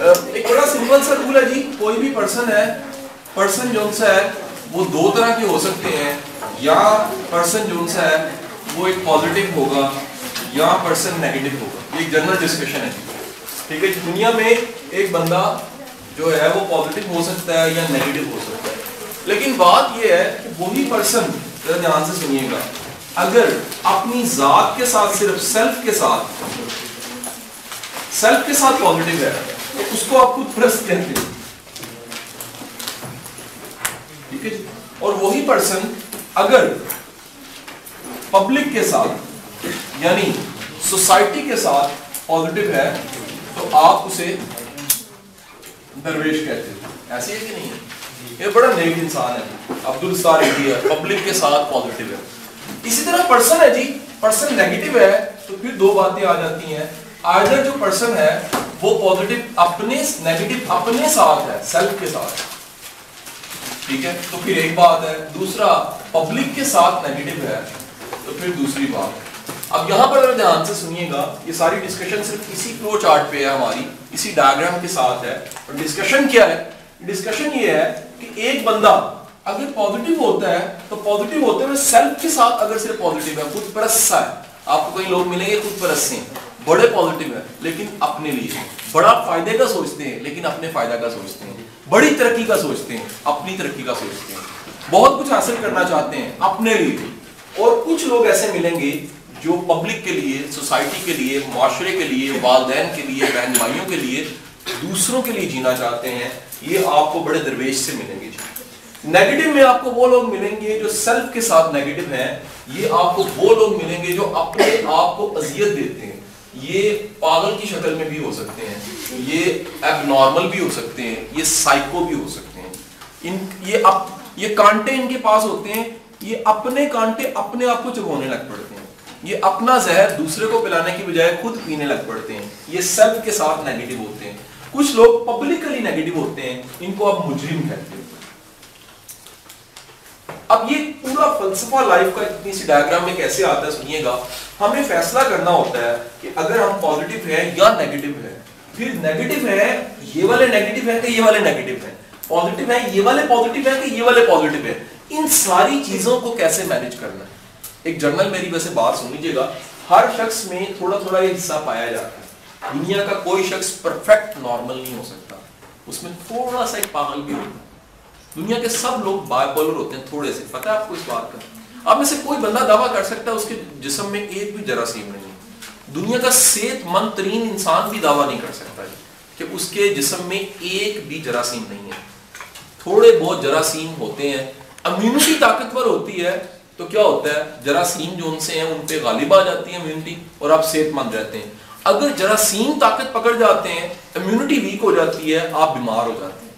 ایک بڑا سمپل سا رول ہے جی کوئی بھی پرسن ہے پرسن جو سا ہے وہ دو طرح کے ہو سکتے ہیں یا پرسن جو سا ہے وہ ایک پازیٹیو ہوگا یا پرسن نیگیٹو ہوگا یہ ایک جنرل ڈسکشن ہے ٹھیک ہے دنیا میں ایک بندہ جو ہے وہ پازیٹیو ہو سکتا ہے یا نیگیٹو ہو سکتا ہے لیکن بات یہ ہے کہ وہی پرسن ذرا دھیان سے سنیے گا اگر اپنی ذات کے ساتھ صرف سیلف کے ساتھ سیلف کے ساتھ پازیٹیو ہے تو اس کو آپ خود پرست کہتے ہیں ٹھیک ہے جی اور وہی پرسن اگر پبلک کے ساتھ یعنی سوسائٹی کے ساتھ پازیٹیو ہے تو آپ اسے درویش کہتے ہیں ایسے ہے کہ نہیں ہے یہ بڑا نیک انسان ہے عبد الستار ہے پبلک کے ساتھ پازیٹیو ہے اسی طرح پرسن ہے جی پرسن نیگیٹو ہے تو پھر دو باتیں آ جاتی ہیں آئدر جو پرسن ہے وہ پازیٹیو اپنے نیگیٹو اپنے ساتھ ہے سیلف کے ساتھ۔ ٹھیک ہے؟ تو پھر ایک بات ہے، دوسرا پبلک کے ساتھ نیگیٹو ہے، تو پھر دوسری بات۔ اب یہاں پر دھیان سے سنیے گا، یہ ساری ڈسکشن صرف اسی فلو چارٹ پہ ہے ہماری، اسی ڈائگرام کے ساتھ ہے۔ اور ڈسکشن کیا ہے؟ ڈسکشن یہ ہے کہ ایک بندہ اگر پازیٹیو ہوتا ہے، تو پازیٹیو ہوتے ہوئے سیلف کے ساتھ اگر صرف پازیٹیو ہے، خود پرست ہے۔ آپ کو کئی لوگ ملیں گے، خود پرست ہیں۔ بڑے پازیٹیو ہیں، لیکن اپنے لیے۔ بڑا فائدے کا سوچتے ہیں، لیکن اپنے فائدہ کا سوچتے ہیں۔ بڑی ترقی کا سوچتے ہیں، اپنی ترقی کا سوچتے ہیں۔ بہت کچھ حاصل کرنا چاہتے ہیں، اپنے لیے۔ اور کچھ لوگ ایسے ملیں گے جو پبلک کے لیے سوسائٹی کے لیے، معاشرے کے لیے، والدین کے لیے، بہن بھائیوں کے لیے دوسروں کے لیے جینا چاہتے ہیں۔ یہ آپ کو بڑے درویش سے ملیں گے جی۔ نیگیٹو میں آپ کو وہ لوگ ملیں گے جو سیلف کے ساتھ نیگیٹو ہیں۔ یہ آپ کو وہ لوگ ملیں گے جو اپنے آپ کو اذیت دیتے ہیں۔ یہ پاگل کی شکل میں بھی ہو سکتے ہیں، یہ ایب نارمل بھی ہو سکتے ہیں، یہ سائیکو بھی ہو سکتے ہیں۔ ان، یہ اپ، یہ کانٹے ان کے پاس ہوتے ہیں، یہ اپنے کانٹے اپنے آپ کو چبونے لگ پڑتے ہیں۔ یہ اپنا زہر دوسرے کو پلانے کی بجائے خود پینے لگ پڑتے ہیں۔ یہ سیلف کے ساتھ نیگیٹو ہوتے ہیں۔ کچھ لوگ پبلکلی نیگیٹو ہوتے ہیں، ان کو آپ مجرم کہتے ہیں۔ اب یہ پورا فلسفہ لائف کا اتنی سی ڈائگرام میں کیسے آتا ہے سنیے گا؟ ہمیں فیصلہ کرنا ہوتا ہے کہ اگر ہم پازیٹیو ہیں یا نیگیٹو ہیں۔ پھر نیگیٹو ہے یہ والے نیگیٹو ہیں کہ یہ والے نیگیٹو ہیں۔ پازیٹیو ہیں، یہ والے پازیٹیو ہیں کہ یہ والے پازیٹیو ہیں۔ ان ساری چیزوں کو کیسے مینج کرنا ہے؟ ایک جرنل میری ویسے بات سن لیجیے گا۔ ہر شخص میں تھوڑا تھوڑا یہ حصہ پایا جاتا ہے۔ دنیا کا کوئی شخص پرفیکٹ نارمل نہیں ہو سکتا۔ اس میں تھوڑا سا ایک پاگل بھی ہوتا ہے۔ دنیا کے سب لوگ بائی پولر ہوتے ہیں تھوڑے سے، پتہ ہے آپ کو اس بات کا؟ آپ میں سے کوئی بندہ دعویٰ کر سکتا ہے اس کے جسم میں ایک بھی جراثیم نہیں ہے۔ دنیا کا صحت مند ترین انسان بھی دعویٰ نہیں کر سکتا جی کہ اس کے جسم میں ایک بھی جراثیم نہیں ہے۔ تھوڑے بہت جراثیم ہوتے ہیں۔ امیونٹی طاقتور ہوتی ہے تو کیا ہوتا ہے؟ جراثیم جو ان سے ہیں، ان پہ غالب آ جاتی ہے امیونٹی اور آپ صحت مند رہتے ہیں۔ اگر جراثیم طاقت پکڑ جاتے ہیں امیونٹی ویک ہو جاتی ہے، آپ بیمار ہو جاتے ہیں۔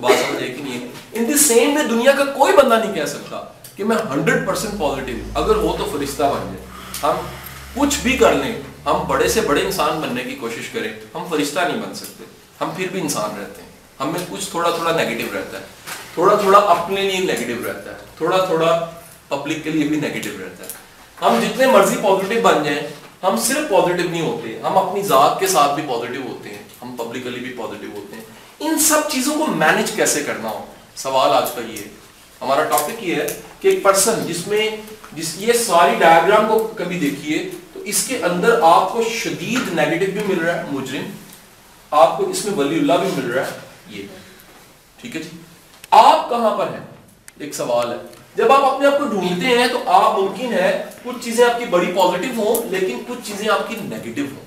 کو بات سمجھ ہے کہ نہیں ان دی سیم میں دنیا کا کوئی بندہ نہیں کہہ سکتا کہ میں ہنڈریڈ پرسینٹ پازیٹیو اگر ہو تو فرشتہ بن جائے۔ ہم کچھ بھی کر لیں، ہم بڑے سے بڑے انسان بننے کی کوشش کریں، ہم فرشتہ نہیں بن سکتے۔ ہم پھر بھی انسان رہتے ہیں۔ ہم میں کچھ تھوڑا تھوڑا نیگیٹو رہتا ہے۔ تھوڑا تھوڑا اپنے لیے نیگیٹو رہتا ہے۔ تھوڑا تھوڑا پبلک کے لیے بھی نیگیٹو رہتا ہے۔ ہم جتنے مرضی پازیٹیو بن جائیں، ہم صرف پازیٹیو نہیں ہوتے۔ ہم اپنی ذات کے ساتھ بھی پازیٹیو ہوتے ہیں۔ ہم پبلکلی بھی پازیٹیو ہوتے ہیں۔ ان سب چیزوں کو مینج کیسے کرنا ہو؟ سوال آج کا یہ ہے۔ ہمارا ٹاپک یہ ہے کہ ایک پرسن جس میں جس یہ ساری ڈائگرام کو کبھی دیکھیے تو اس کے اندر آپ کو شدید نیگیٹو بھی مل رہا ہے، مجرم۔ آپ کو اس میں ولی اللہ بھی مل رہا ہے، یہ۔ ٹھیک ہے جی؟ آپ کہاں پر ہیں؟ ایک سوال ہے۔ جب آپ اپنے آپ کو ڈھونڈتے ہیں تو آپ ممکن ہے کچھ چیزیں آپ کی بڑی پازیٹیو ہوں لیکن کچھ چیزیں آپ کی نیگیٹو ہوں۔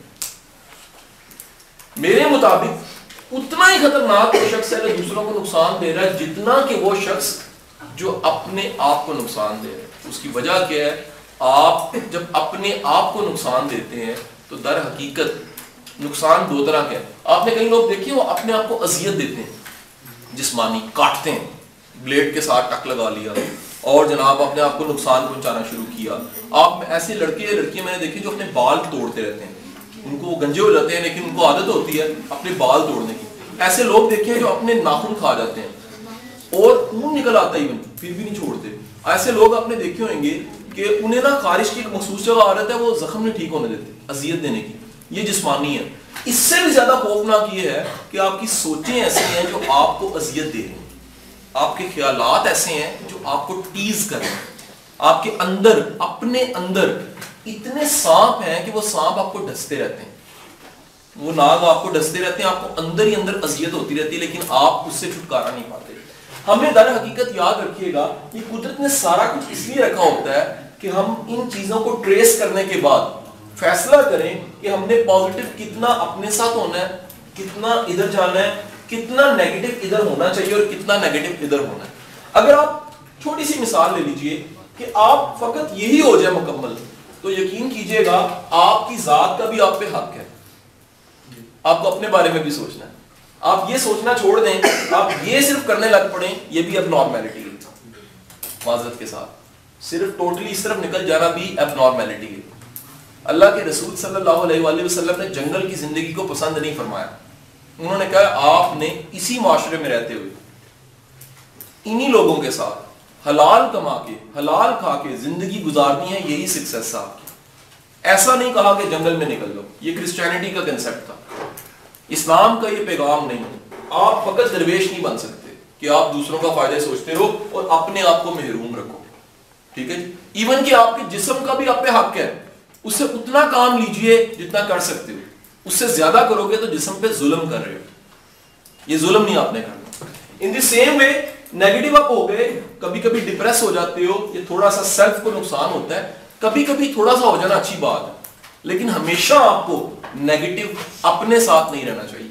میرے مطابق اتنا ہی خطرناک وہ شخص ہے جو دوسروں کو نقصان دے رہا ہے، جتنا کہ وہ شخص جو اپنے آپ کو نقصان دے رہا ہے۔ اس کی وجہ کیا ہے؟ آپ جب اپنے آپ کو نقصان دیتے ہیں تو در حقیقت نقصان دو طرح کے آپ نے کئی لوگ دیکھے وہ اپنے آپ کو اذیت دیتے ہیں، جسمانی کاٹتے ہیں، بلیڈ کے ساتھ ٹک لگا لیا، اور جناب اپنے آپ کو نقصان پہنچانا شروع کیا۔ آپ ایسے لڑکے یا لڑکیاں میں نے دیکھی جو اپنے بال توڑتے رہتے ہیں۔ ان کو گنجے ہو جاتے ہیں، لیکن ان کو عادت ہوتی ہے اپنے بال توڑنے کی۔ ایسے لوگ دیکھے جو اپنے ناخن کھا جاتے ہیں۔ اور خون نکل آتا ہی پھر بھی نہیں چھوڑتے۔ ایسے لوگ آپ نے دیکھے ہوئیں گے کہ انہیں نا خارش کی ایک مخصوص جگہ عادت ہے، وہ زخم نہیں ٹھیک ہونے دیتے، اذیت دینے کی۔ یہ جسمانی ہے۔ اس سے بھی زیادہ خوفناک یہ ہے کہ آپ کی سوچیں ایسی ہیں جو آپ کو اذیت دے رہی ہیں۔ آپ کے خیالات ایسے ہیں جو آپ کو ٹیز کر رہے ہیں۔ آپ کے اندر، اپنے اندر اتنے سانپ ہیں کہ وہ سانپ آپ کو ڈستے رہتے ہیں۔ وہ ناگ آپ کو ڈستے رہتے ہیں، آپ کو اندر ہی اندر اذیت ہوتی رہتی ہے، لیکن آپ اس سے چھٹکارا نہیں پاتے۔ ہمیں در حقیقت یاد رکھیے گا کہ قدرت نے سارا کچھ اس لیے رکھا ہوتا ہے کہ ہم ان چیزوں کو ٹریس کرنے کے بعد فیصلہ کریں کہ ہم نے پازیٹو کتنا اپنے ساتھ ہونا ہے، کتنا ادھر جانا ہے، کتنا نیگیٹو ادھر ہونا چاہیے اور کتنا نیگیٹو ادھر ہونا ہے۔ اگر آپ چھوٹی سی مثال لے لیجیے کہ آپ فقط یہی ہو جائے مکمل۔ تو یقین کیجیے گا، آپ کی ذات کا بھی آپ پہ حق ہے۔ آپ کو اپنے بارے میں بھی سوچنا ہے۔ آپ یہ سوچنا چھوڑ دیں، آپ یہ صرف کرنے لگ پڑیں، یہ بھی اب نارمیلٹی ہے۔ معذرت کے ساتھ۔ صرف ٹوٹلی اس طرف نکل جانا بھی اب نارمیلٹی ہے۔ اللہ کے رسول صلی اللہ علیہ وآلہ وسلم نے جنگل کی زندگی کو پسند نہیں فرمایا۔ انہوں نے کہا، آپ نے اسی معاشرے میں رہتے ہوئے، انہی لوگوں کے ساتھ حلال کما کے، حلال کھا کے زندگی گزارنی ہے، یہی سکسیس آپ کی۔ ایسا نہیں کہا کہ جنگل میں نکل لو، یہ کرسچینٹی کا کنسپٹ تھا۔ اسلام کا یہ پیغام نہیں آپ فقط درویش نہیں بن سکتے کہ آپ دوسروں کا فائدہ سوچتے رہو اور اپنے آپ کو محروم رکھو۔ ٹھیک ہے جی؟ ایون کہ آپ کے جسم کا بھی آپ پہ حق ہے۔ اس سے اتنا کام لیجیے جتنا کر سکتے ہو۔ اس سے زیادہ کرو گے تو جسم پہ ظلم کر رہے ہو۔ یہ ظلم نہیں آپ نے کرنا۔ ان دی سیم وے نیگیٹو آپ ہو گئے کبھی کبھی ڈپریس ہو جاتے ہو یہ تھوڑا سا سیلف کو نقصان ہوتا ہے کبھی کبھی تھوڑا سا ہو جانا اچھی بات ہے لیکن ہمیشہ آپ کو نیگیٹو اپنے ساتھ نہیں رہنا چاہیے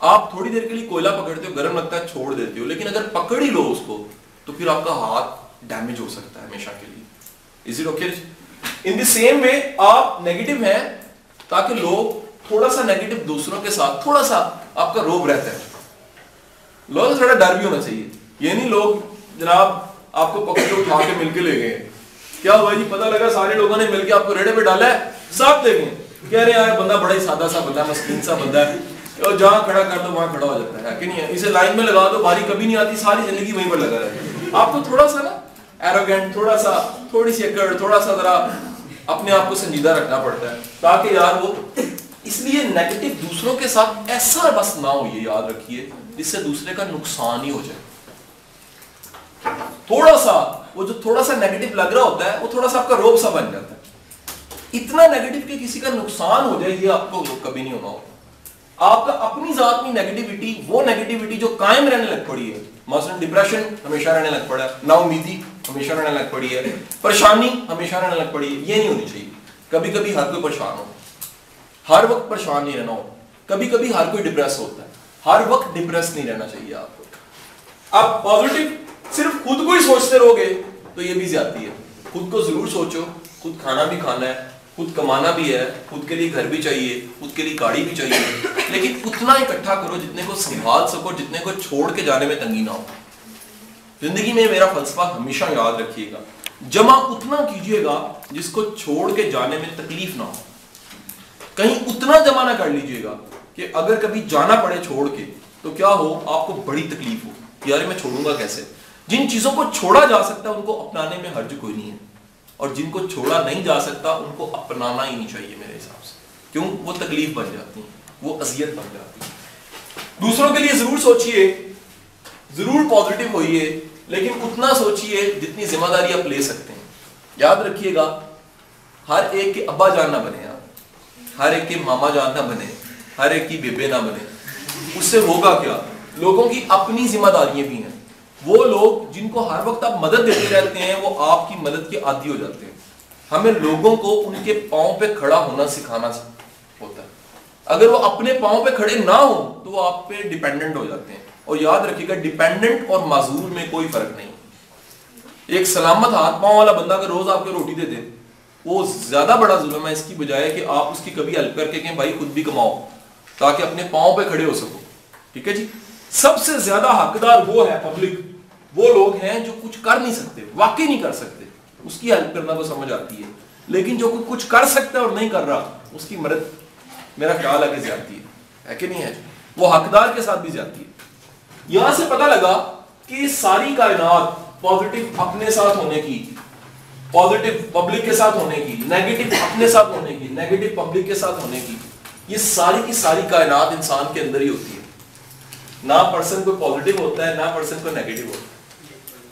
آپ تھوڑی دیر کے لیے کوئلہ پکڑتے ہو گرم لگتا ہے چھوڑ دیتے ہو لیکن اگر پکڑ ہی لو اس کو تو پھر آپ کا ہاتھ ڈیمیج ہو سکتا ہے ہمیشہ کے لیے is it okay in the same way آپ نیگیٹو ہیں تاکہ لوگ تھوڑا سا نیگیٹو دوسروں کے ساتھ تھوڑا سا آپ کا روب رہتا ہے لوگوں لوگ تھوڑا ڈر بھی ہونا چاہیے۔ یہ نہیں لوگ جناب آپ کو پکڑ کے اٹھا کے مل کے لے گئے۔ کیا ہوا جی؟ پتا لگا سارے لوگوں نے مل کے آپ کو ریڑے پہ ڈالا ہے۔ ساتھ لے گئے کہہ رہے ہیں بندہ بڑا ہی سادہ سا بندہ ہے، مسکین سا بندہ ہے۔ اور جہاں کھڑا کر دو، وہاں کھڑا ہو جاتا ہے۔ کہ نہیں ہے اسے لائن میں لگا دو، باری کبھی نہیں آتی، ساری زندگی وہیں پر لگا رہے۔ آپ کو تھوڑا سا نا ایروگینٹ تھوڑا سا، تھوڑی سی اکڑ، تھوڑا سا ذرا اپنے آپ کو سنجیدہ رکھنا پڑتا ہے۔ تاکہ یار وہ اس لیے نیگیٹو دوسروں کے ساتھ ایسا بس نہ ہو، یہ یاد رکھیے، جس سے دوسرے کا نقصان ہی ہو جائے۔ تھوڑا سا، وہ جو تھوڑا سا نیگیٹو لگ رہا ہوتا ہے، وہ تھوڑا سا آپ کا روب سا بن جاتا ہے۔ اتنا نیگیٹو کہ کسی کا نقصان ہو جائے، یہ آپ کو کبھی نہیں ہونا ہوگا آپ کا اپنی ذات میں نیگیٹیوٹی وہ نیگیٹیوٹی جو قائم رہنے لگ پڑی ہے۔ مثلا ڈپریشن ہمیشہ رہنے لگ پڑا ہے نا امیدی ہمیشہ رہنے لگ پڑی ہے، پریشانی ہمیشہ رہنے لگ پڑی ہے، یہ نہیں ہونی چاہیے۔ کبھی کبھی ہر کوئی پریشان ہو۔ ہر وقت پریشان نہیں رہنا ہو کبھی کبھی ہر کوئی ڈپریس ہوتا ہے۔ ہر وقت ڈپریس نہیں رہنا چاہیے آپ کو۔ آپ پازیٹیو صرف خود کو ہی سوچتے رہو گے تو یہ بھی زیادتی ہے۔ خود کو ضرور سوچو، خود کھانا بھی کھانا ہے، خود کمانا بھی ہے، خود کے لیے گھر بھی چاہیے، خود کے لیے گاڑی بھی چاہیے۔ لیکن اتنا اکٹھا کرو جتنے کو سنبھال سکو، جتنے کو چھوڑ کے جانے میں تنگی نہ ہو۔ زندگی میں میرا فلسفہ ہمیشہ یاد رکھیے گا۔ جمع اتنا کیجیے گا جس کو چھوڑ کے جانے میں تکلیف نہ ہو۔ کہیں اتنا جمع نہ کر لیجیے گا کہ اگر کبھی جانا پڑے چھوڑ کے، تو کیا ہو، آپ کو بڑی تکلیف ہو۔ یار، میں چھوڑوں گا کیسے؟ جن چیزوں کو چھوڑا جا سکتا ہے، ان کو اپنانے میں حرج کوئی نہیں ہے۔ اور جن کو چھوڑا نہیں جا سکتا، ان کو اپنانا ہی نہیں چاہیے میرے حساب سے۔ کیوں؟ وہ تکلیف بن جاتی ہیں، وہ اذیت بن جاتی ہیں۔ دوسروں کے لیے ضرور سوچئے، ضرور پازیٹو ہوئیے، لیکن اتنا سوچئے جتنی ذمہ داری آپ لے سکتے ہیں۔ یاد رکھیے گا، ہر ایک کے ابا جان نہ بنے آپ۔ ہر ایک کے ماما جان نہ بنے، ہر ایک کی بیبے نہ بنے۔ اس سے ہوگا کیا؟ لوگوں کی اپنی ذمہ داریاں بھی ہیں۔ وہ لوگ جن کو ہر وقت آپ مدد دیتے رہتے ہیں، وہ آپ کی مدد کے عادی ہو جاتے ہیں۔ ہمیں لوگوں کو ان کے پاؤں پہ کھڑا ہونا سکھانا ہوتا ہے۔ اگر وہ اپنے پاؤں پہ کھڑے نہ ہو تو وہ آپ پہ ڈیپینڈنٹ ہو جاتے ہیں۔ اور یاد رکھیے گا ڈیپینڈنٹ اور معذور میں کوئی فرق نہیں۔ ایک سلامت ہاتھ پاؤں والا بندہ اگر روز آپ کو روٹی دے دے وہ زیادہ بڑا ظلم ہے اس کی بجائے کہ آپ اس کی کبھی ہیلپ کر کے کہیں بھائی خود بھی کماؤ، تاکہ اپنے پاؤں پہ کھڑے ہو سکو۔ ٹھیک ہے جی؟ سب سے زیادہ حقدار وہ ہے پبلک وہ لوگ ہیں جو کچھ کر نہیں سکتے، واقعی نہیں کر سکتے۔ اس کی ہیلپ کرنا وہ سمجھ آتی ہے، لیکن جو کچھ کر سکتا ہے اور نہیں کر رہا، اس کی مدد میرا خیال ہے کہ زیادتی ہے۔ کہ نہیں ہے جی؟ وہ حقدار کے ساتھ بھی زیادتی ہے۔ یہاں سے پتہ لگا کہ ساری کائنات پازیٹو اپنے ساتھ ہونے کی پازیٹو پبلک کے ساتھ ہونے کی نیگیٹو اپنے ساتھ ہونے کی نیگیٹو پبلک کے ساتھ ہونے کی، یہ ساری کی ساری کائنات انسان کے اندر ہی ہوتی ہے۔ نہ پرسن کوئی پازیٹیو ہوتا ہے، نہ پرسن کوئی نیگیٹو ہوتا ہے۔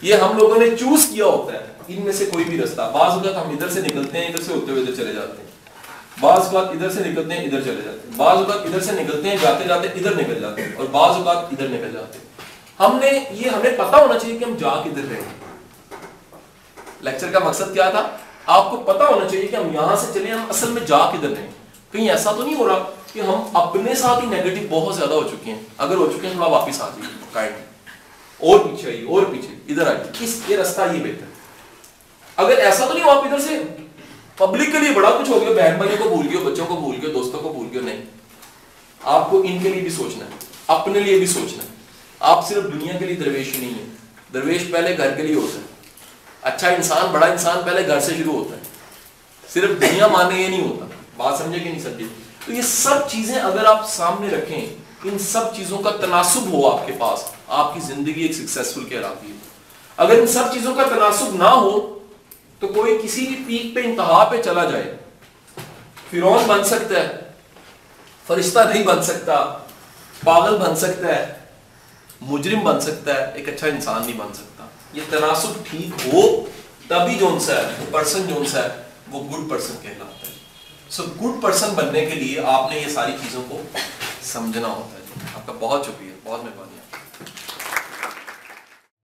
یہ ہم لوگوں نے چوز کیا ہوتا ہے۔ ان میں سے کوئی بھی رستہ۔ بعض اوقات ہم ادھر سے نکلتے ہیں، ادھر سے ہوتے ہوئے ادھر چلے جاتے ہیں۔ بعض اوقات ادھر سے نکلتے ہیں، ادھر چلے جاتے ہیں۔ بعض اوقات ادھر سے نکلتے ہیں، جاتے جاتے ادھر نکل جاتے ہیں اور بعض اوقات ادھر نکل جاتے ہیں۔ ہم نے، یہ ہمیں پتا ہونا چاہیے کہ ہم جا کدھر رہے ہیں۔ لیکچر کا مقصد کیا تھا؟ آپ کو پتا ہونا چاہیے کہ ہم یہاں سے چلے، ہم اصل میں جا کدھر رہے ہیں؟ کہیں ایسا تو نہیں ہو رہا کہ ہم اپنے ساتھ ہی نیگیٹو بہت زیادہ ہو چکے ہیں؟ اگر ہو چکے ہیں تھوڑا واپس آ جائیے کائنڈ اور پیچھے آئیے، اور پیچھے، ادھر آئیے۔ اس یہ رستہ یہ بہتر؟ اگر ایسا تو نہیں ہو آپ ادھر سے؟ پبلک کے لیے بڑا کچھ ہو گیا، بہن بھائیوں کو بھول گئے، بچوں کو بھول گئے، دوستوں کو بھول گئے، نہیں۔ آپ کو ان کے لیے بھی سوچنا ہے، اپنے لیے بھی سوچنا ہے۔ آپ صرف دنیا کے لیے درویش نہیں ہے درویش پہلے گھر کے لیے ہوتا ہے۔ اچھا انسان، بڑا انسان پہلے گھر سے شروع ہوتا ہے۔ صرف دنیا ماننے یہ نہیں ہوتا۔ بات سمجھے کہ نہیں سمجھے؟ تو یہ سب چیزیں اگر آپ سامنے رکھیں، ان سب چیزوں کا تناسب ہو آپ کے پاس، آپ کی زندگی ایک سکسیسفل کہلاتی ہے۔ اگر ان سب چیزوں کا تناسب نہ ہو، تو کوئی کسی بھی پیک پہ، انتہا پہ چلا جائے۔ فرون بن سکتا ہے، فرشتہ نہیں بن سکتا، پاگل بن سکتا ہے، مجرم بن سکتا ہے، ایک اچھا انسان نہیں بن سکتا۔ یہ تناسب ٹھیک ہو، تبھی جو ہے پرسن جون سا ہے، وہ گڈ پرسن کہلاتا ہے۔ سو گڈ پرسن بننے کے لیے آپ نے یہ ساری چیزوں کو سمجھنا ہوتا ہے۔ جی، آپ کا بہت شکریہ، بہت مہربانی۔